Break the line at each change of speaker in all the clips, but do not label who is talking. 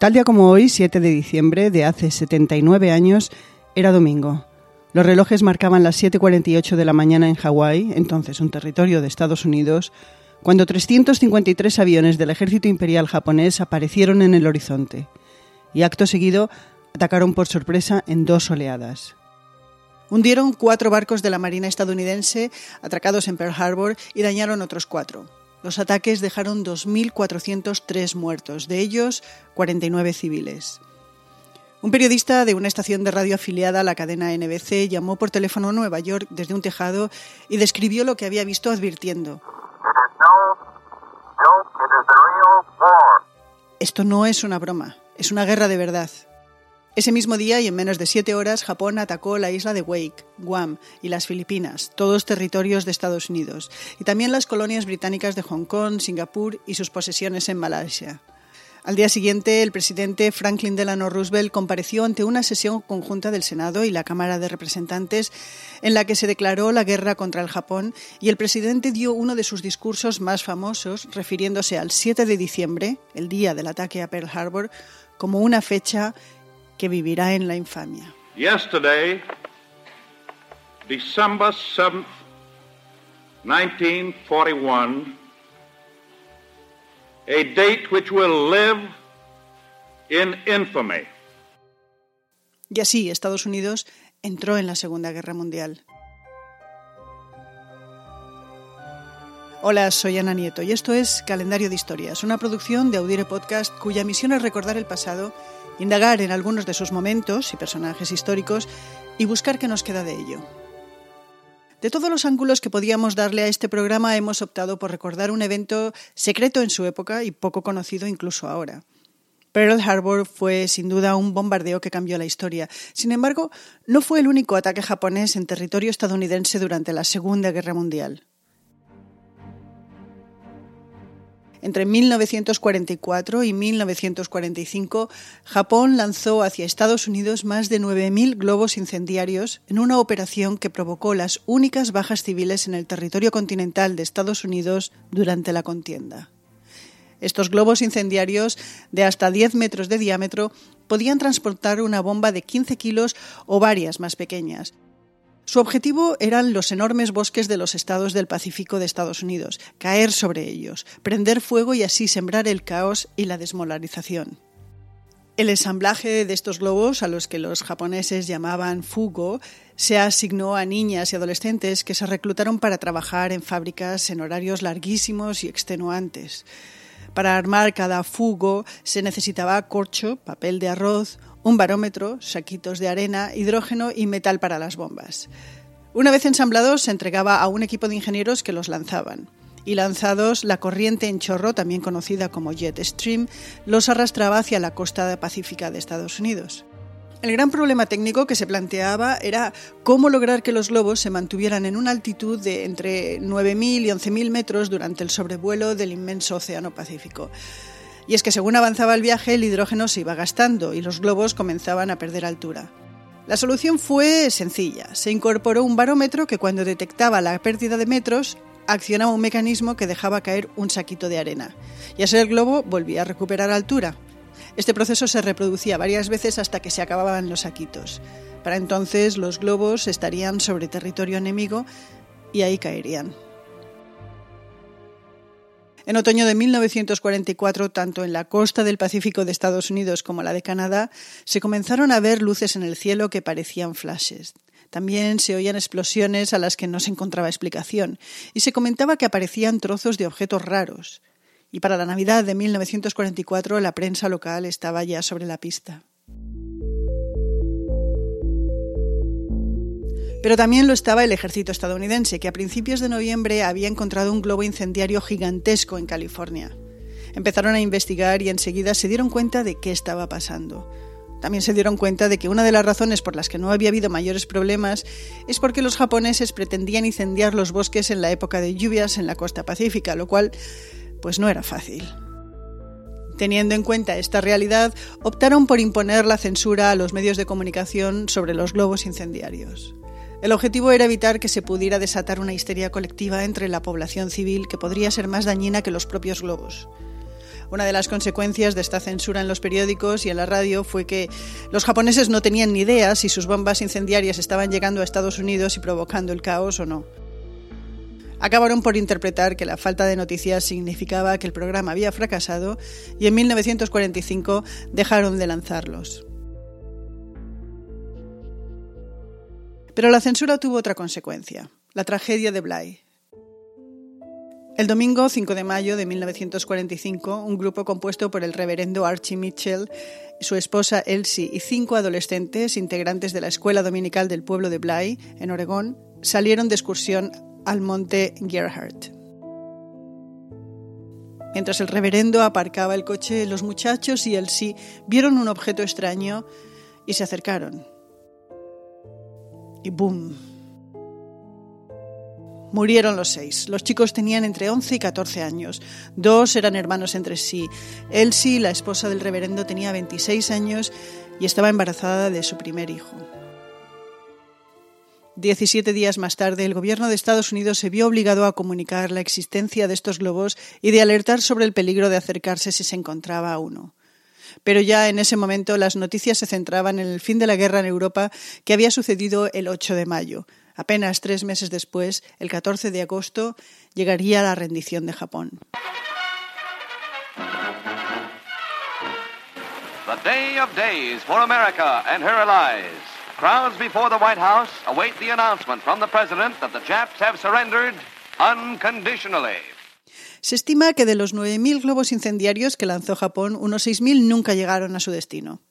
Tal día como hoy, 7 de diciembre de hace 79 años, era domingo. Los relojes marcaban las 7.48 de la mañana en Hawái, entonces un territorio de Estados Unidos, cuando 353 aviones del ejército imperial japonés aparecieron en el horizonte y acto seguido atacaron por sorpresa en dos oleadas. Hundieron cuatro barcos de la Marina estadounidense atracados en Pearl Harbor y dañaron otros cuatro. Los ataques dejaron 2.403 muertos, de ellos 49 civiles. Un periodista de una estación de radio afiliada a la cadena NBC llamó por teléfono a Nueva York desde un tejado y describió lo que había visto advirtiendo. Esto no es una broma, es una guerra de verdad. Ese mismo día y en menos de siete horas, Japón atacó la isla de Wake, Guam y las Filipinas, todos territorios de Estados Unidos, y también las colonias británicas de Hong Kong, Singapur y sus posesiones en Malasia. Al día siguiente, el presidente Franklin Delano Roosevelt compareció ante una sesión conjunta del Senado y la Cámara de Representantes en la que se declaró la guerra contra el Japón y el presidente dio uno de sus discursos más famosos refiriéndose al 7 de diciembre, el día del ataque a Pearl Harbor, como una fecha que vivirá en la infamia.
Yesterday, December 7 1941, a date which will live in infamy.
Y así Estados Unidos entró en la Segunda Guerra Mundial. Hola, soy Ana Nieto y esto es Calendario de Historias, una producción de Audire Podcast cuya misión es recordar el pasado, indagar en algunos de sus momentos y personajes históricos y buscar qué nos queda de ello. De todos los ángulos que podíamos darle a este programa, hemos optado por recordar un evento secreto en su época y poco conocido incluso ahora. Pearl Harbor fue sin duda un bombardeo que cambió la historia. Sin embargo, no fue el único ataque japonés en territorio estadounidense durante la Segunda Guerra Mundial. Entre 1944 y 1945, Japón lanzó hacia Estados Unidos más de 9.000 globos incendiarios en una operación que provocó las únicas bajas civiles en el territorio continental de Estados Unidos durante la contienda. Estos globos incendiarios de hasta 10 metros de diámetro podían transportar una bomba de 15 kilos o varias más pequeñas, su objetivo eran los enormes bosques de los estados del Pacífico de Estados Unidos, caer sobre ellos, prender fuego y así sembrar el caos y la desmolarización. El ensamblaje de estos globos, a los que los japoneses llamaban fugo, se asignó a niñas y adolescentes que se reclutaron para trabajar en fábricas en horarios larguísimos y extenuantes. Para armar cada fugo se necesitaba corcho, papel de arroz, un barómetro, saquitos de arena, hidrógeno y metal para las bombas. Una vez ensamblados, se entregaba a un equipo de ingenieros que los lanzaban. Y lanzados, la corriente en chorro, también conocida como jet stream, los arrastraba hacia la costa pacífica de Estados Unidos. El gran problema técnico que se planteaba era cómo lograr que los globos se mantuvieran en una altitud de entre 9.000 y 11.000 metros durante el sobrevuelo del inmenso Océano Pacífico. Y es que según avanzaba el viaje, el hidrógeno se iba gastando y los globos comenzaban a perder altura. La solución fue sencilla. Se incorporó un barómetro que cuando detectaba la pérdida de metros, accionaba un mecanismo que dejaba caer un saquito de arena. Y así el globo volvía a recuperar altura. Este proceso se reproducía varias veces hasta que se acababan los saquitos. Para entonces los globos estarían sobre territorio enemigo y ahí caerían. En otoño de 1944, tanto en la costa del Pacífico de Estados Unidos como la de Canadá, se comenzaron a ver luces en el cielo que parecían flashes. También se oían explosiones a las que no se encontraba explicación, y se comentaba que aparecían trozos de objetos raros. Y para la Navidad de 1944 la prensa local estaba ya sobre la pista. Pero también lo estaba el ejército estadounidense, que a principios de noviembre había encontrado un globo incendiario gigantesco en California. Empezaron a investigar y enseguida se dieron cuenta de qué estaba pasando. También se dieron cuenta de que una de las razones por las que no había habido mayores problemas es porque los japoneses pretendían incendiar los bosques en la época de lluvias en la costa pacífica, lo cual pues no era fácil. Teniendo en cuenta esta realidad, optaron por imponer la censura a los medios de comunicación sobre los globos incendiarios. El objetivo era evitar que se pudiera desatar una histeria colectiva entre la población civil que podría ser más dañina que los propios globos. Una de las consecuencias de esta censura en los periódicos y en la radio fue que los japoneses no tenían ni idea si sus bombas incendiarias estaban llegando a Estados Unidos y provocando el caos o no. Acabaron por interpretar que la falta de noticias significaba que el programa había fracasado y en 1945 dejaron de lanzarlos. Pero la censura tuvo otra consecuencia, la tragedia de Bly, el domingo 5 de mayo de 1945, un grupo compuesto por el reverendo Archie Mitchell, su esposa Elsie y cinco adolescentes integrantes de la escuela dominical del pueblo de Bly, en Oregón, salieron de excursión al monte Gerhardt. Mientras el reverendo aparcaba el coche, los muchachos y Elsie vieron un objeto extraño y se acercaron. Y ¡boom! Murieron los seis. Los chicos tenían entre 11 y 14 años. Dos eran hermanos entre sí. Elsie, la esposa del reverendo, tenía 26 años y estaba embarazada de su primer hijo. Diecisiete días más tarde, el gobierno de Estados Unidos se vio obligado a comunicar la existencia de estos globos y de alertar sobre el peligro de acercarse si se encontraba uno. Pero ya en ese momento las noticias se centraban en el fin de la guerra en Europa que había sucedido el 8 de mayo. Apenas tres meses después, el 14 de agosto, llegaría la rendición de Japón.
Crowds before the White House await the announcement from the President that the Japs have surrendered unconditionally.
Se estima que de los 9.000 globos incendiarios que lanzó Japón, unos 6.000 nunca llegaron a su destino.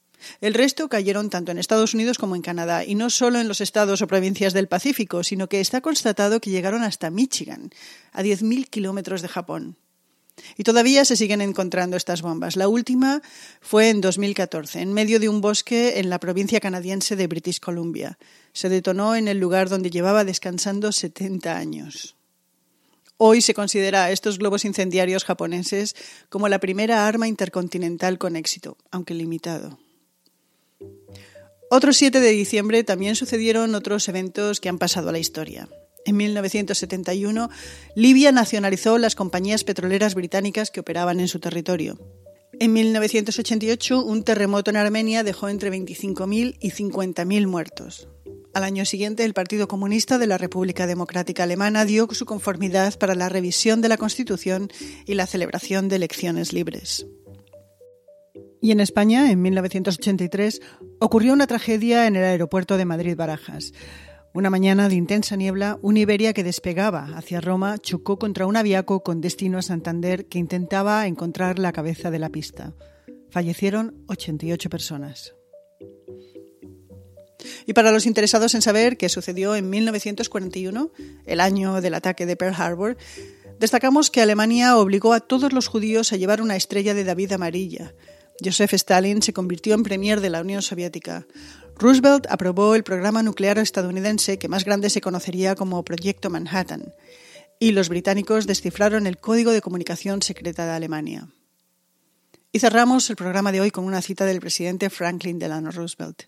El resto cayeron tanto en Estados Unidos como en Canadá, y no solo en los estados o provincias del Pacífico, sino que está constatado que llegaron hasta Michigan, a 10.000 kilómetros de Japón. Y todavía se siguen encontrando estas bombas. La última fue en 2014, en medio de un bosque en la provincia canadiense de British Columbia. Se detonó en el lugar donde llevaba descansando 70 años. Hoy se considera a estos globos incendiarios japoneses como la primera arma intercontinental con éxito, aunque limitado. Otro 7 de diciembre también sucedieron otros eventos que han pasado a la historia. En 1971, Libia nacionalizó las compañías petroleras británicas que operaban en su territorio. En 1988, un terremoto en Armenia dejó entre 25.000 y 50.000 muertos. Al año siguiente, el Partido Comunista de la República Democrática Alemana dio su conformidad para la revisión de la Constitución y la celebración de elecciones libres. Y en España, en 1983, ocurrió una tragedia en el aeropuerto de Madrid-Barajas. Una mañana de intensa niebla, un Iberia que despegaba hacia Roma chocó contra un aviaco con destino a Santander que intentaba encontrar la cabeza de la pista. Fallecieron 88 personas. Y para los interesados en saber qué sucedió en 1941, el año del ataque de Pearl Harbor, destacamos que Alemania obligó a todos los judíos a llevar una estrella de David amarilla, Joseph Stalin se convirtió en premier de la Unión Soviética. Roosevelt aprobó el programa nuclear estadounidense que más grande se conocería como Proyecto Manhattan. Y los británicos descifraron el código de comunicación secreta de Alemania. Y cerramos el programa de hoy con una cita del presidente Franklin Delano Roosevelt.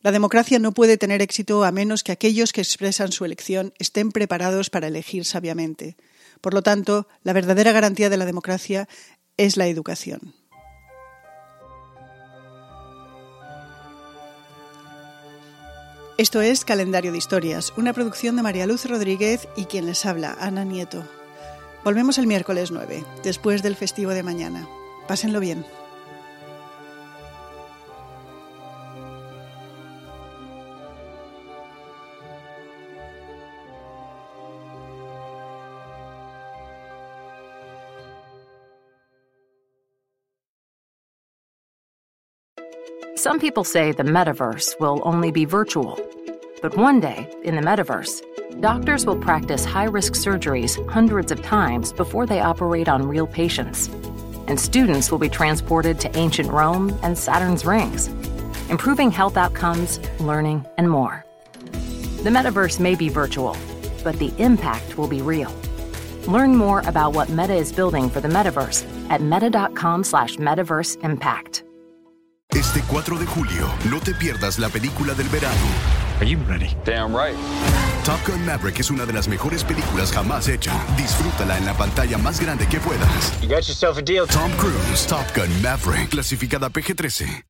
La democracia no puede tener éxito a menos que aquellos que expresan su elección estén preparados para elegir sabiamente. Por lo tanto, la verdadera garantía de la democracia es la educación. Esto es Calendario de Historias, una producción de María Luz Rodríguez y quien les habla, Ana Nieto. Volvemos el miércoles 9, después del festivo de mañana. Pásenlo bien.
Some people say the metaverse will only be virtual. But one day, in the metaverse, doctors will practice high risk surgeries hundreds of times before they operate on real patients. And students will be transported to ancient Rome and Saturn's rings, improving health outcomes, learning, and more. The metaverse may be virtual, but the impact will be real. Learn more about what Meta is building for the metaverse at meta.com slash metaverse impact.
Este 4 de julio, no te pierdas la película del verano. Are you ready?
Damn right.
Top Gun Maverick es una de las mejores películas jamás hecha. Disfrútala en la pantalla más grande que puedas.
You got yourself a deal.
Tom Cruise, Top Gun Maverick, clasificada PG-13.